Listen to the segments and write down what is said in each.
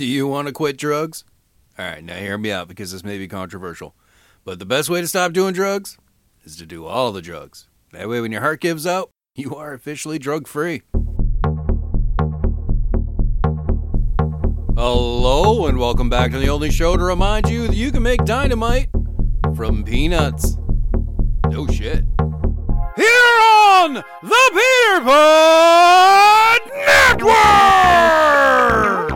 Do you want to quit drugs? All right, now hear me out because this may be controversial. But the best way to stop doing drugs is to do all the drugs. That way, when your heart gives out, you are officially drug free. Hello, and welcome back to the only show to remind you that you can make dynamite from peanuts. No shit. Here on the Peter Pod Network!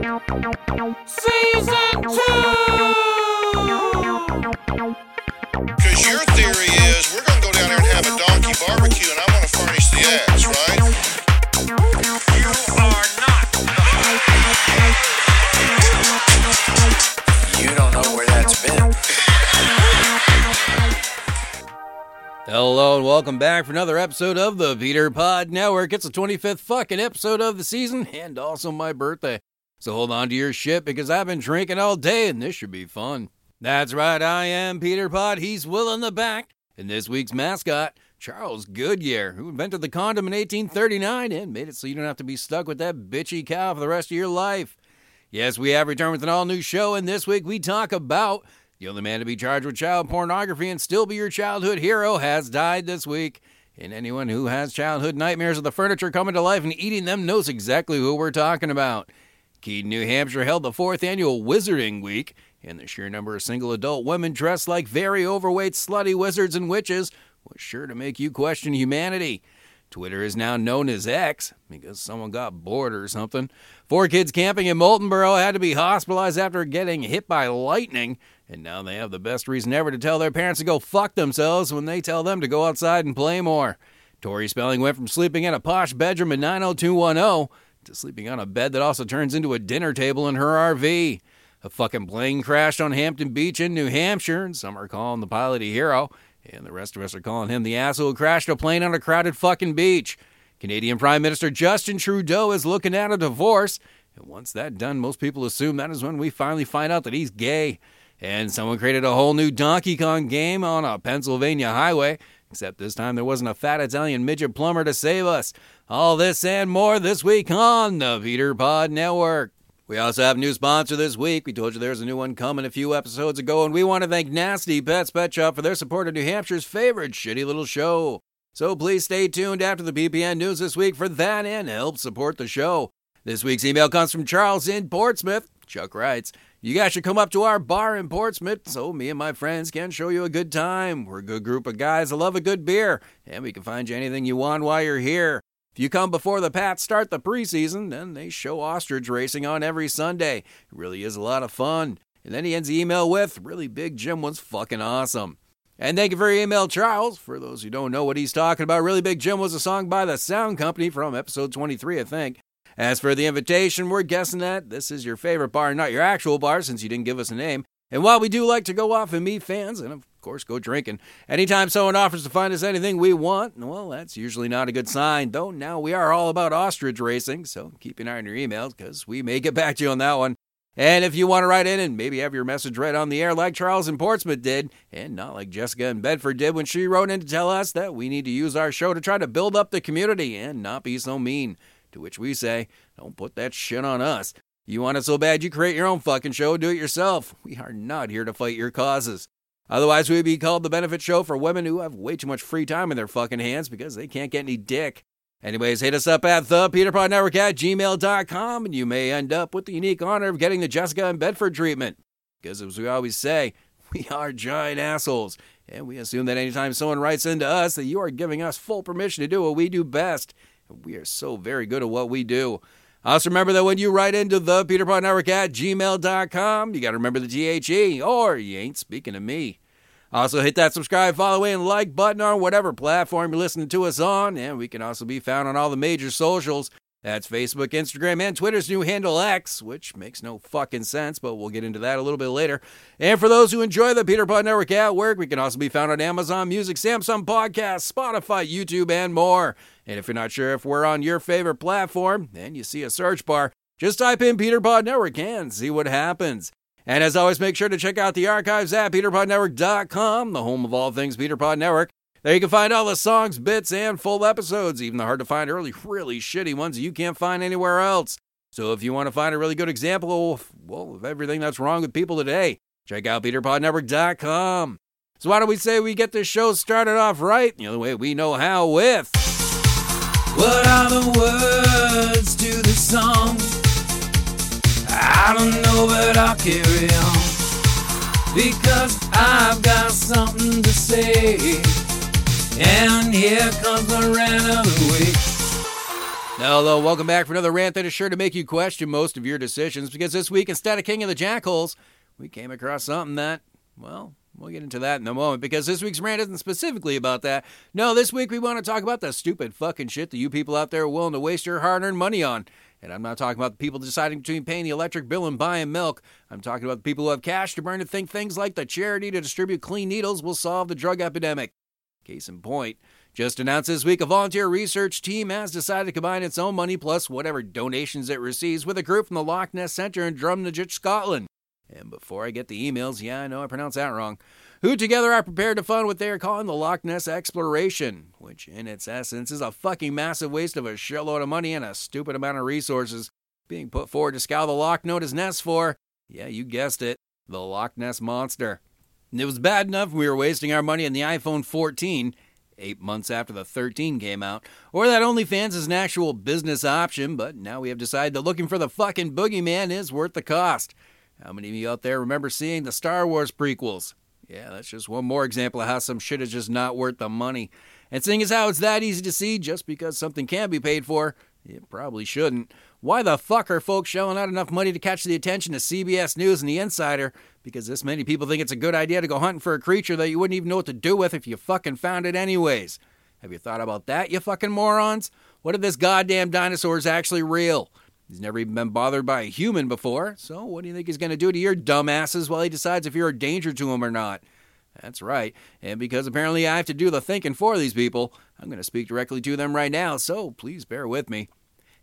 Hello and welcome back for another episode of the Peter Pod Network. It's the 25th fucking episode of the season and also my birthday. So hold on to your shit because I've been drinking all day and this should be fun. That's right, I am Peter Pod. He's Will in the back. And this week's mascot, Charles Goodyear, who invented the condom in 1839 and made it so you don't have to be stuck with that bitchy cow for the rest of your life. Yes, we have returned with an all new show, and this week we talk about the only man to be charged with child pornography and still be your childhood hero has died this week. And anyone who has childhood nightmares of the furniture coming to life and eating them knows exactly who we're talking about. Keene, New Hampshire held the fourth annual Wizarding Week, and the sheer number of single adult women dressed like very overweight, slutty wizards and witches was sure to make you question humanity. Twitter is now known as X because someone got bored or something. Four kids camping in Moultonborough had to be hospitalized after getting hit by lightning, and now they have the best reason ever to tell their parents to go fuck themselves when they tell them to go outside and play more. Tori Spelling went from sleeping in a posh bedroom in 90210 to sleeping on a bed that also turns into a dinner table in her RV. A fucking plane crashed on Hampton Beach in New Hampshire, and some are calling the pilot a hero, and the rest of us are calling him the asshole who crashed a plane on a crowded fucking beach. Canadian Prime Minister Justin Trudeau is looking at a divorce, and once that's done, most people assume that is when we finally find out that he's gay. And someone created a whole new Donkey Kong game on a Pennsylvania highway, except this time there wasn't a fat Italian midget plumber to save us. All this and more this week on the Peter Pod Network. We also have a new sponsor this week. We told you there's a new one coming a few episodes ago, and we want to thank Nasty Pets Pet Shop for their support of New Hampshire's favorite shitty little show. So please stay tuned after the PPN news this week for that and help support the show. This week's email comes from Charles in Portsmouth. Chuck writes, You guys should come up to our bar in Portsmouth so me and my friends can show you a good time. We're a good group of guys that love a good beer, and we can find you anything you want while you're here. If you come before the Pats start the preseason, then they show ostrich racing on every Sunday. It really is a lot of fun. And then he ends the email with, Really Big Jim was fucking awesome. And thank you for your email, Charles. For those who don't know what he's talking about, Really Big Jim was a song by the Sound Company from episode 23, I think. As for the invitation, we're guessing that this is your favorite bar, not your actual bar, since you didn't give us a name. And while we do like to go off and meet fans, and of course go drinking, anytime someone offers to find us anything we want, well, that's usually not a good sign. Though now we are all about ostrich racing, so keep an eye on your emails because we may get back to you on that one. And if you want to write in and maybe have your message read on the air like Charles in Portsmouth did, and not like Jessica in Bedford did when she wrote in to tell us that we need to use our show to try to build up the community and not be so mean. To which we say, don't put that shit on us. You want it so bad you create your own fucking show, do it yourself. We are not here to fight your causes. Otherwise, we'd be called the benefit show for women who have way too much free time in their fucking hands because they can't get any dick. Anyways, hit us up at the peterpodnetwork at gmail.com and you may end up with the unique honor of getting the Jessica and Bedford treatment. Because as we always say, we are giant assholes. And we assume that anytime someone writes into us that you are giving us full permission to do what we do best. We are so very good at what we do. Also remember that when you write into the peterpodnetwork at gmail.com, you got to remember the T-H-E, or you ain't speaking to me. Also, hit that subscribe, follow, and like button on whatever platform you're listening to us on. And we can also be found on all the major socials. That's Facebook, Instagram, and Twitter's new handle X, which makes no fucking sense, but we'll get into that a little bit later. And for those who enjoy the Peter Pod Network at work, we can also be found on Amazon Music, Samsung Podcasts, Spotify, YouTube, and more. And if you're not sure if we're on your favorite platform and you see a search bar, just type in Peter Pod Network and see what happens. And as always, make sure to check out the archives at peterpodnetwork.com, the home of all things Peter Pod Network. There you can find all the songs, bits, and full episodes, even the hard to find early, really shitty ones you can't find anywhere else. So if you want to find a really good example of, well, of everything that's wrong with people today, check out PeterPodNetwork.com. So why don't we say we get this show started off right, the way we know how with... What are the words to the song? I don't know, but I'll carry on. Because I've got something to say. And here comes the rant of the week. Hello, welcome back for another rant that is sure to make you question most of your decisions. Because this week, instead of King of the Jackals, we came across something that, well, We'll get into that in a moment because this week's rant isn't specifically about that. No, this week we want to talk about the stupid fucking shit that you people out there are willing to waste your hard earned money on. And I'm not talking about the people deciding between paying the electric bill and buying milk. I'm talking about the people who have cash to burn to think things like the charity to distribute clean needles will solve the drug epidemic. Case in point, just announced this week a volunteer research team has decided to combine its own money plus whatever donations it receives with a group from the Loch Ness Centre in Drumnadgitch, Scotland. And before I get the emails, yeah, I know I pronounced that wrong, who together are prepared to fund what they are calling the Loch Ness Exploration, which in its essence is a fucking massive waste of a shitload of money and a stupid amount of resources being put forward to scour the loch known as Ness for, yeah, you guessed it, the Loch Ness Monster. It was bad enough we were wasting our money on the iPhone 14, eight months after the 13 came out, or that OnlyFans is an actual business option, but now we have decided that looking for the fucking boogeyman is worth the cost. How many of you out there remember seeing the Star Wars prequels? Yeah, that's just one more example of how some shit is just not worth the money. And seeing as how it's that easy to see, just because something can be paid for, it probably shouldn't. Why the fuck are folks shelling out enough money to catch the attention of CBS News and The Insider? Because this many people think it's a good idea to go hunting for a creature that you wouldn't even know what to do with if you fucking found it anyways. Have you thought about that, you fucking morons? What if this goddamn dinosaur is actually real? He's never even been bothered by a human before, so what do you think he's going to do to your dumbasses while he decides if you're a danger to him or not? That's right, and because apparently I have to do the thinking for these people, I'm going to speak directly to them right now, so please bear with me.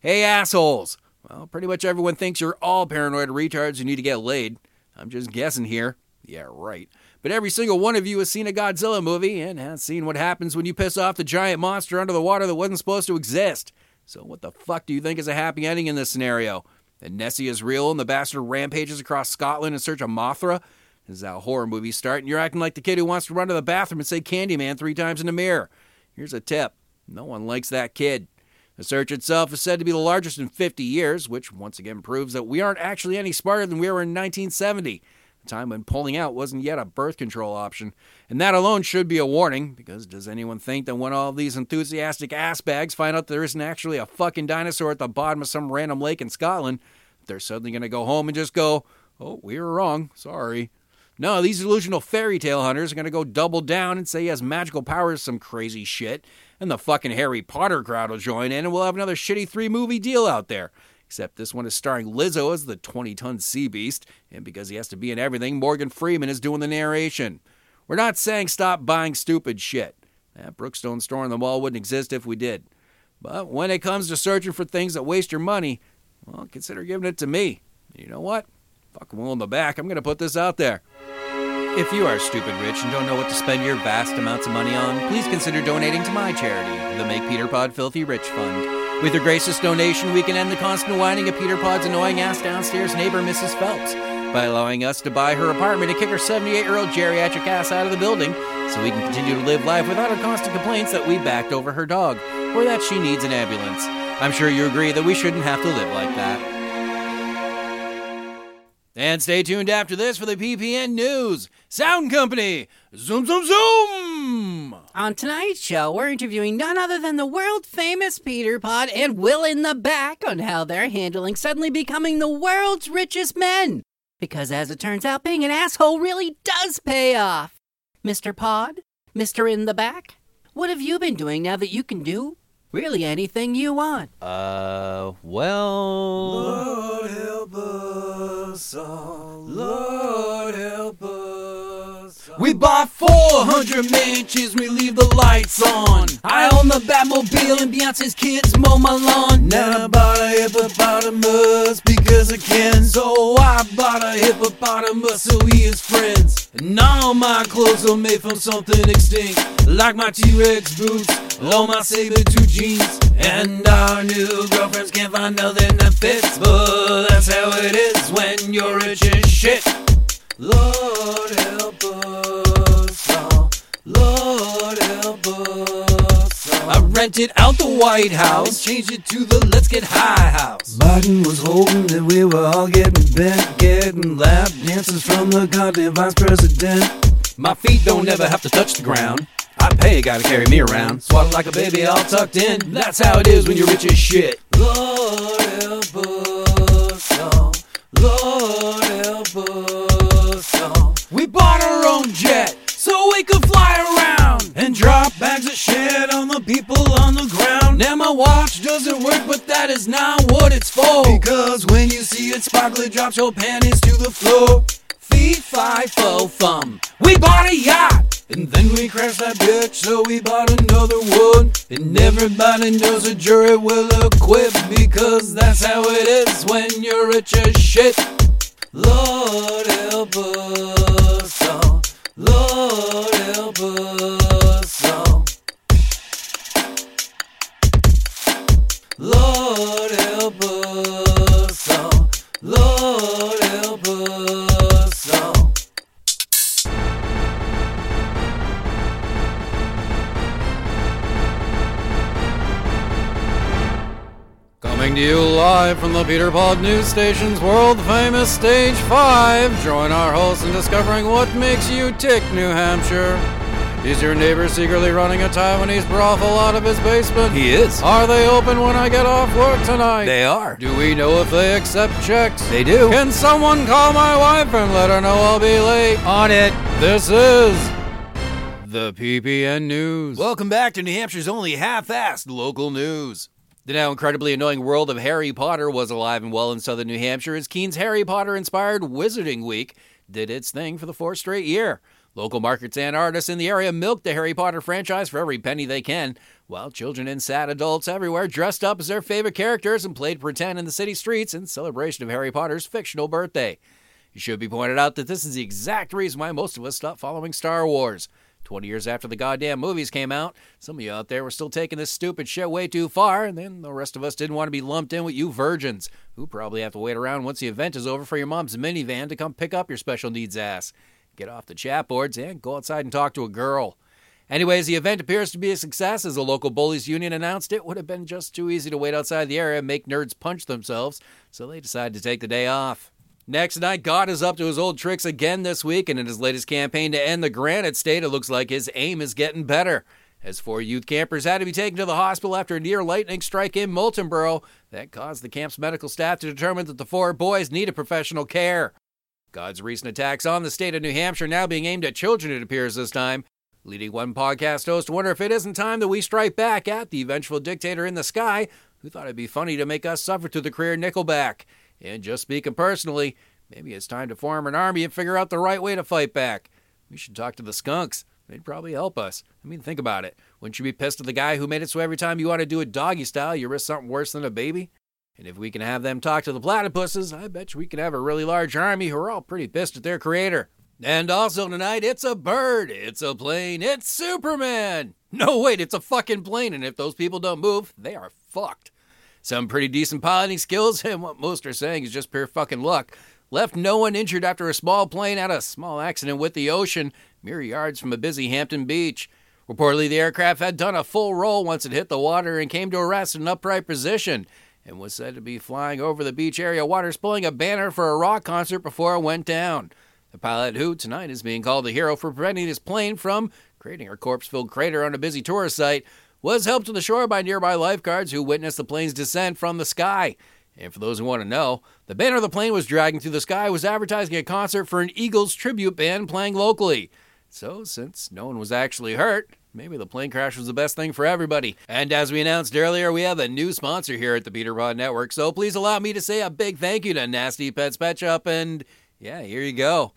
Hey, assholes! Well, pretty much everyone thinks you're all paranoid retards who need to get laid. I'm just guessing here. Yeah, right. But every single one of you has seen a Godzilla movie and has seen what happens when you piss off the giant monster under the water that wasn't supposed to exist. So, what the fuck do you think is a happy ending in this scenario? That Nessie is real and the bastard rampages across Scotland in search of Mothra? This is how horror movies start, and you're acting like the kid who wants to run to the bathroom and say Candyman three times in the mirror. Here's a tip no one likes that kid. The search itself is said to be the largest in 50 years, which once again proves that we aren't actually any smarter than we were in 1970 the time when pulling out wasn't yet a birth control option. And that alone should be a warning, because does anyone think that when all these enthusiastic ass bags find out there isn't actually a fucking dinosaur at the bottom of some random lake in Scotland, they're suddenly going to go home and just go, oh, we were wrong, sorry. No, these delusional fairy tale hunters are going to go double down and say he has magical powers, some crazy shit, and the fucking Harry Potter crowd will join in and we'll have another shitty three movie deal out there. Except this one is starring Lizzo as the 20 ton sea beast, and because he has to be in everything, Morgan Freeman is doing the narration. We're not saying stop buying stupid shit. That Brookstone store in the mall wouldn't exist if we did. But when it comes to searching for things that waste your money, well, consider giving it to me. You know what? Fuck will in the back. I'm going to put this out there. If you are stupid rich and don't know what to spend your vast amounts of money on, please consider donating to my charity, the Make Peter Pod Filthy Rich Fund. With your gracious donation, we can end the constant whining of Peter Pod's annoying ass downstairs neighbor, Mrs. Phelps, by allowing us to buy her apartment and kick her 78 year old geriatric ass out of the building so we can continue to live life without her constant complaints that we backed over her dog or that she needs an ambulance. I'm sure you agree that we shouldn't have to live like that. And stay tuned after this for the PPN News. Sound Company! Zoom, zoom, zoom! On tonight's show, we're interviewing none other than the world famous Peter Pod and Will in the back on how they're handling suddenly becoming the world's richest men. Because as it turns out, being an asshole really does pay off. Mr. Pod? Mr. In the back? What have you been doing now that you can do really anything you want? Uh, well. Lord help us all. Lord help us We buy 400 mansions, we leave the lights on. I own the Batmobile and Beyonce's kids mow my lawn. Now I bought a hippopotamus because I can. So I bought a hippopotamus so we is friends. And all my clothes are made from something extinct. Like my T-Rex boots, all my saber-tooth jeans. And our new girlfriends can't find nothing that fits. But that's how it is when you're rich as shit. Lord help us. Lord help us all. I rented out the White House, changed it to the Let's Get High house. Biden was holding that we were all getting bent, getting lap dances from the goddamn vice president. My feet don't ever have to touch the ground. I pay a guy to carry me around. Swaddle like a baby all tucked in. That's how it is when you're rich as shit. Lord help drop shit on the people on the ground. Now my watch doesn't work, but that is not what it's for. Because when you see it sparkle, it drops your panties to the floor. Fee, fi, fo, fum. We bought a yacht. And then we crashed that bitch, so we bought another one. And everybody knows a jury will acquit because that's how it is when you're rich as shit. Lord help us all. Lord help us all. Lord. Lord. Coming to you live from the Peter Pod News Station's world famous Stage 5. Join our hosts in discovering what makes you tick, New Hampshire. Is your neighbor secretly running a Taiwanese brothel out of his basement? He is. Are they open when I get off work tonight? They are. Do we know if they accept checks? They do. Can someone call my wife and let her know I'll be late? On it. This is the PPN News. Welcome back to New Hampshire's only half-assed local news. The now incredibly annoying world of Harry Potter was alive and well in southern New Hampshire as Keene's Harry Potter inspired Wizarding Week did its thing for the fourth straight year. Local markets and artists in the area milked the Harry Potter franchise for every penny they can, while children and sad adults everywhere dressed up as their favorite characters and played pretend in the city streets in celebration of Harry Potter's fictional birthday. It should be pointed out that this is the exact reason why most of us stopped following Star Wars. 20 years after the goddamn movies came out, some of you out there were still taking this stupid shit way too far, and then the rest of us didn't want to be lumped in with you virgins, who probably have to wait around once the event is over for your mom's minivan to come pick up your special needs ass. Get off the chat boards and go outside and talk to a girl. Anyways, the event appears to be a success as the local bullies union announced it would have been just too easy to wait outside the area and make nerds punch themselves, so they decided to take the day off. Next night, God is up to his old tricks again this week, and in his latest campaign to end the Granite State, it looks like his aim is getting better. As four youth campers had to be taken to the hospital after a near lightning strike in Moultonborough, that caused the camp's medical staff to determine that the four boys needed professional care. God's recent attacks on the state of New Hampshire now being aimed at children, it appears this time, leading one podcast host to wonder if it isn't time that we strike back at the eventual dictator in the sky who thought it'd be funny to make us suffer through the career Nickelback. And just speaking personally, maybe it's time to form an army and figure out the right way to fight back. We should talk to the skunks. They'd probably help us. I mean, think about it. Wouldn't you be pissed at the guy who made it so every time you want to do it doggy style, you risk something worse than a baby? And if we can have them talk to the platypuses, I bet you we can have a really large army who are all pretty pissed at their creator. And also tonight, it's a bird, it's a plane, it's Superman! No, wait, it's a fucking plane, and if those people don't move, they are fucked. Some pretty decent piloting skills, and what most are saying is just pure fucking luck. Left no one injured after a small plane had a small accident with the ocean, mere yards from a busy Hampton beach. Reportedly, the aircraft had done a full roll once it hit the water and came to a rest in an upright position, and was said to be flying over the beach area water, spilling a banner for a rock concert before it went down. The pilot, who tonight is being called the hero for preventing his plane from creating a corpse filled crater on a busy tourist site, was helped to the shore by nearby lifeguards who witnessed the plane's descent from the sky. And for those who want to know, the banner the plane was dragging through the sky was advertising a concert for an Eagles tribute band playing locally. So, since no one was actually hurt, maybe the plane crash was the best thing for everybody. And as we announced earlier, we have a new sponsor here at the Peter Pod Network, so please allow me to say a big thank you to Nasty Pets Pet Shop, and yeah, here you go.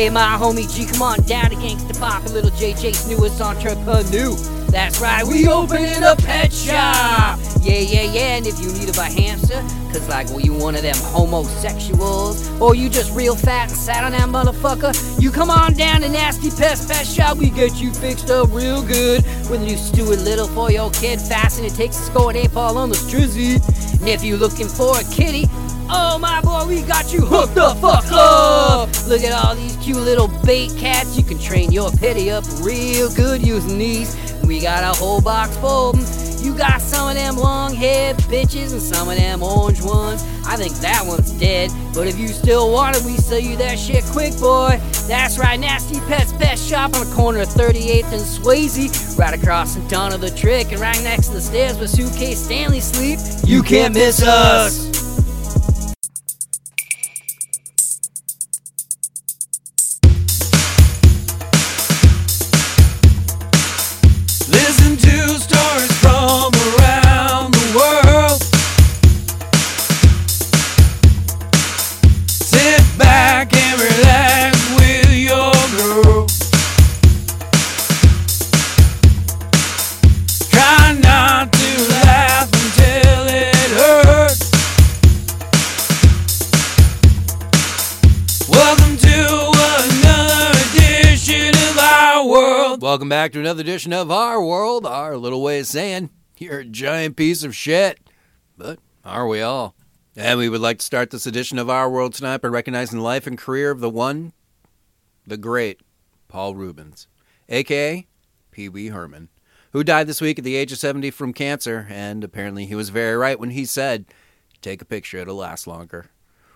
Hey, my homie G, come on down to Gangsta Pop and little JJ's newest entrepreneur. That's right, we opening a pet shop. Yeah, yeah, yeah. And if you need a hamster, cause like, well, you one of them homosexuals, or you just real fat and sat on that motherfucker, you come on down to Nasty Pets Pet Shop. We get you fixed up real good with a new Stuart Little for your kid. Fast and it takes a score eight ball on the strizzy. And if you looking for a kitty, Oh my boy, we got you hooked the fuck up! Look at all these cute little bait cats. You can train your pity up real good using these. We got a whole box full. You got some of them long haired bitches and some of them orange ones. I think that one's dead. But if you still want it, we sell you that shit quick, boy. That's right, Nasty Pets Pet Shop on the corner of 38th and Swayze. Right across from of the Trick and right next to the stairs where Suitcase Stanley sleep. You can't miss us! Welcome back to another edition of Our World, our little way of saying you're a giant piece of shit. But are we all? And we would like to start this edition of Our World tonight by recognizing the life and career of the one, the great Paul Reubens, aka Pee Wee Herman, who died this week at the age of 70 from cancer. And apparently he was very right when he said, Take a picture, it'll last longer.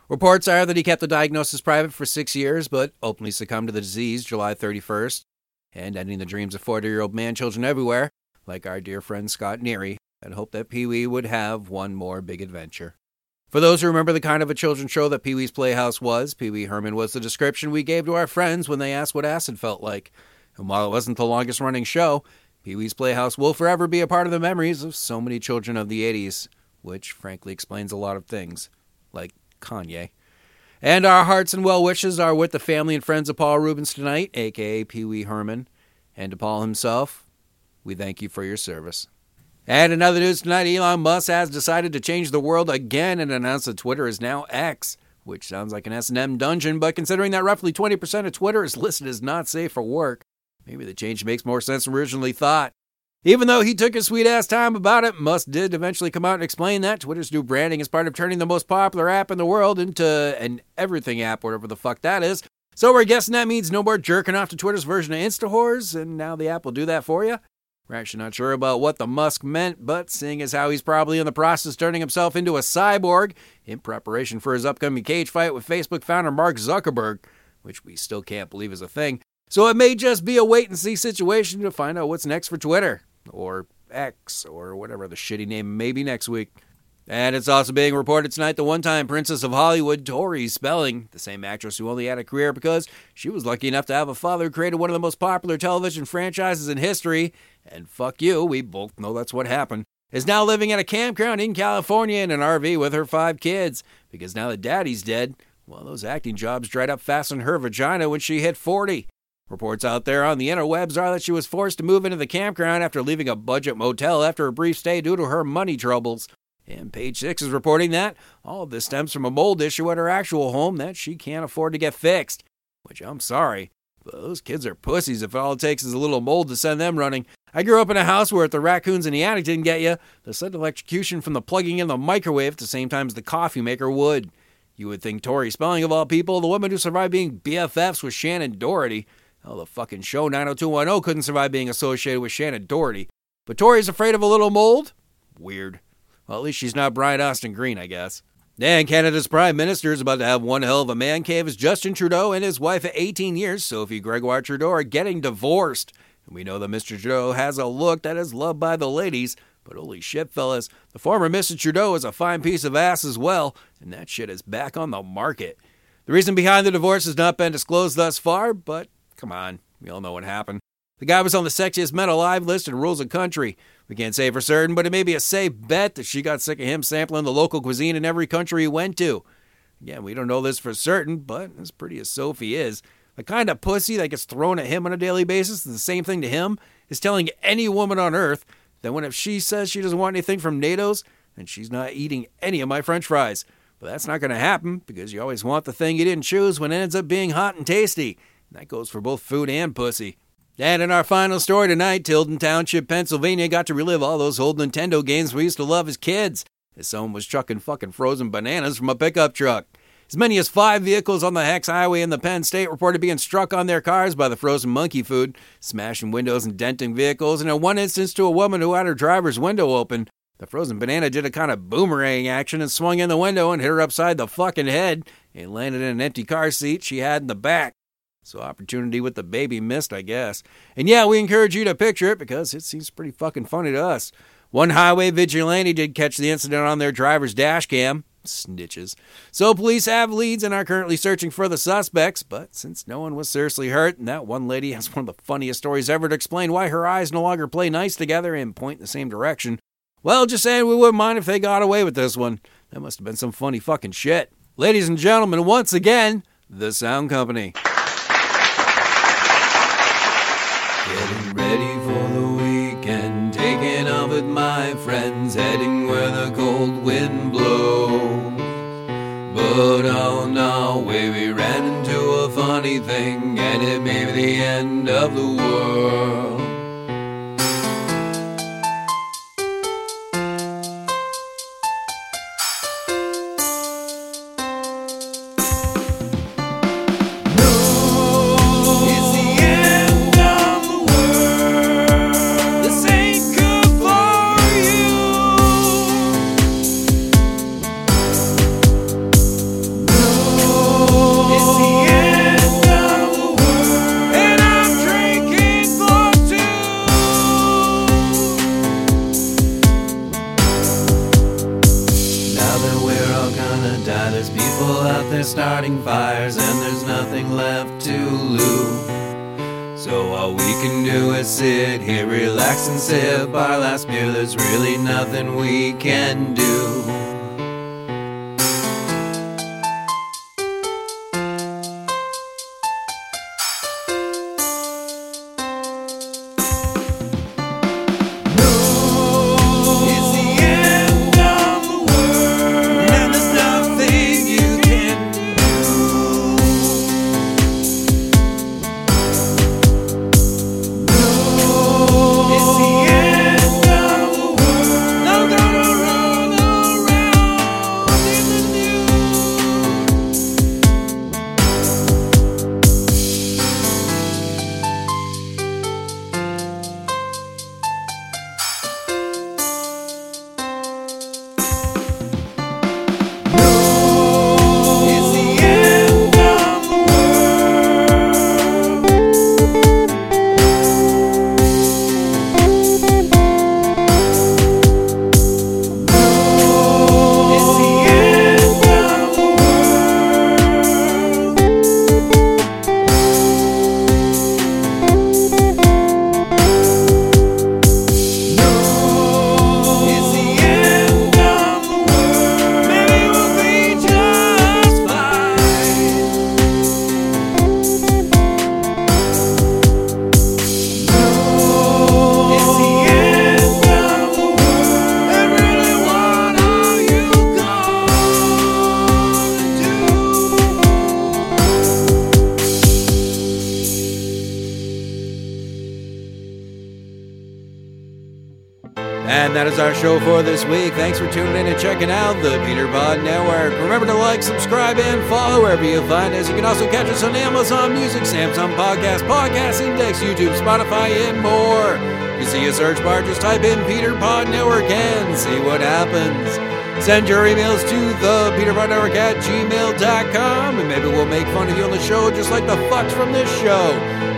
Reports are that he kept the diagnosis private for six years, but openly succumbed to the disease July 31st and ending the dreams of 40 year old man children everywhere, like our dear friend Scott Neary, and hope that Pee Wee would have one more big adventure. For those who remember the kind of a children's show that Pee Wee's Playhouse was, Pee Wee Herman was the description we gave to our friends when they asked what acid felt like. And while it wasn't the longest running show, Pee Wee's Playhouse will forever be a part of the memories of so many children of the 80s, which frankly explains a lot of things, like Kanye. And our hearts and well wishes are with the family and friends of Paul Reubens tonight, aka Pee Wee Herman. And to Paul himself, we thank you for your service. And another news tonight Elon Musk has decided to change the world again and announced that Twitter is now X, which sounds like an S&M dungeon, but considering that roughly 20% of Twitter is listed as not safe for work, maybe the change makes more sense than originally thought. Even though he took his sweet ass time about it, Musk did eventually come out and explain that Twitter's new branding is part of turning the most popular app in the world into an everything app, whatever the fuck that is. So we're guessing that means no more jerking off to Twitter's version of InstaHors, and now the app will do that for you? We're actually not sure about what the Musk meant, but seeing as how he's probably in the process of turning himself into a cyborg in preparation for his upcoming cage fight with Facebook founder Mark Zuckerberg, which we still can't believe is a thing. So it may just be a wait and see situation to find out what's next for Twitter, or X, or whatever the shitty name may be next week. And it's also being reported tonight the one time Princess of Hollywood, Tori Spelling, the same actress who only had a career because she was lucky enough to have a father who created one of the most popular television franchises in history, and fuck you, we both know that's what happened, is now living at a campground in California in an RV with her five kids. Because now that daddy's dead, well, those acting jobs dried up fast in her vagina when she hit 40. Reports out there on the interwebs are that she was forced to move into the campground after leaving a budget motel after a brief stay due to her money troubles. And page six is reporting that all of this stems from a mold issue at her actual home that she can't afford to get fixed. Which I'm sorry, but those kids are pussies if all it takes is a little mold to send them running. I grew up in a house where if the raccoons in the attic didn't get you, the sudden electrocution from the plugging in the microwave at the same time as the coffee maker would. You would think Tori Spelling, of all people, the woman who survived being BFFs with Shannen Doherty. Hell, the fucking show 90210 couldn't survive being associated with Shannen Doherty. But Tori's afraid of a little mold? Weird. Well, at least she's not Brian Austin Green, I guess. And Canada's Prime Minister is about to have one hell of a man cave as Justin Trudeau and his wife of 18 years, Sophie Gregoire Trudeau, are getting divorced. And we know that Mr. Trudeau has a look that is loved by the ladies, but holy shit, fellas, the former Mr. Trudeau is a fine piece of ass as well, and that shit is back on the market. The reason behind the divorce has not been disclosed thus far, but come on, we all know what happened. The guy was on the sexiest men alive list and rules the country. We can't say for certain, but it may be a safe bet that she got sick of him sampling the local cuisine in every country he went to. Again, we don't know this for certain, but as pretty as Sophie is, The kind of pussy that gets thrown at him on a daily basis is the same thing to him is telling any woman on earth that when if she says she doesn't want anything from NATO's, then she's not eating any of my french fries. But that's not going to happen because you always want the thing you didn't choose when it ends up being hot and tasty. And that goes for both food and pussy. And in our final story tonight, Tilden Township, Pennsylvania got to relive all those old Nintendo games we used to love as kids. As someone was chucking fucking frozen bananas from a pickup truck. As many as five vehicles on the Hex Highway in the Penn State reported being struck on their cars by the frozen monkey food, smashing windows and denting vehicles, and in one instance to a woman who had her driver's window open. The frozen banana did a kind of boomerang action and swung in the window and hit her upside the fucking head and landed in an empty car seat she had in the back. So opportunity with the baby missed, I guess. And yeah, we encourage you to picture it because it seems pretty fucking funny to us. One highway vigilante did catch the incident on their driver's dash cam. Snitches. So police have leads and are currently searching for the suspects, but since no one was seriously hurt, and that one lady has one of the funniest stories ever to explain why her eyes no longer play nice together and point in the same direction, well, just saying we wouldn't mind if they got away with this one. That must have been some funny fucking shit. Ladies and gentlemen, once again, the Sound Company. Friends, heading where the cold wind blows. But oh on our way we ran into a funny thing, and it may be the end of the world. Relax, and sip our last beer. There's really nothing we can do. Tuning in and checking out the Peter Pod Network. Remember to like, subscribe, and follow wherever you find us. You can also catch us on Amazon Music, Samsung Podcast, Podcast Index, YouTube, Spotify, and more. You see a search bar, just type in Peter Pod Network and see what happens. Send your emails to the peterpodnetwork at gmail.com and maybe we'll make fun of you on the show just like the fucks from this show.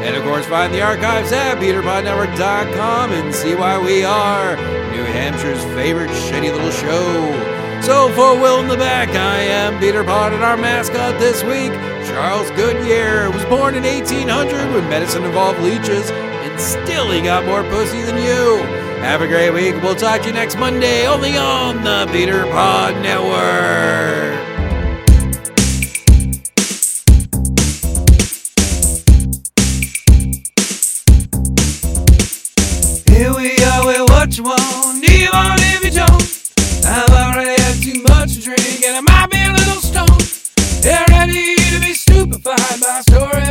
And of course, find the archives at peterpodnetwork.com and see why we are New Hampshire's favorite shitty little show. So for Will in the Back, I am Peter Pod, and our mascot this week, Charles Goodyear, was born in 1800 when medicine involved leeches, and still he got more pussy than you. Have a great week. We'll talk to you next Monday, only on the Peter Pod Network. Here we what you want. Do you want if you don't? I've already had too much to drink and I might be a little stoned. They're ready to be stupefied by story.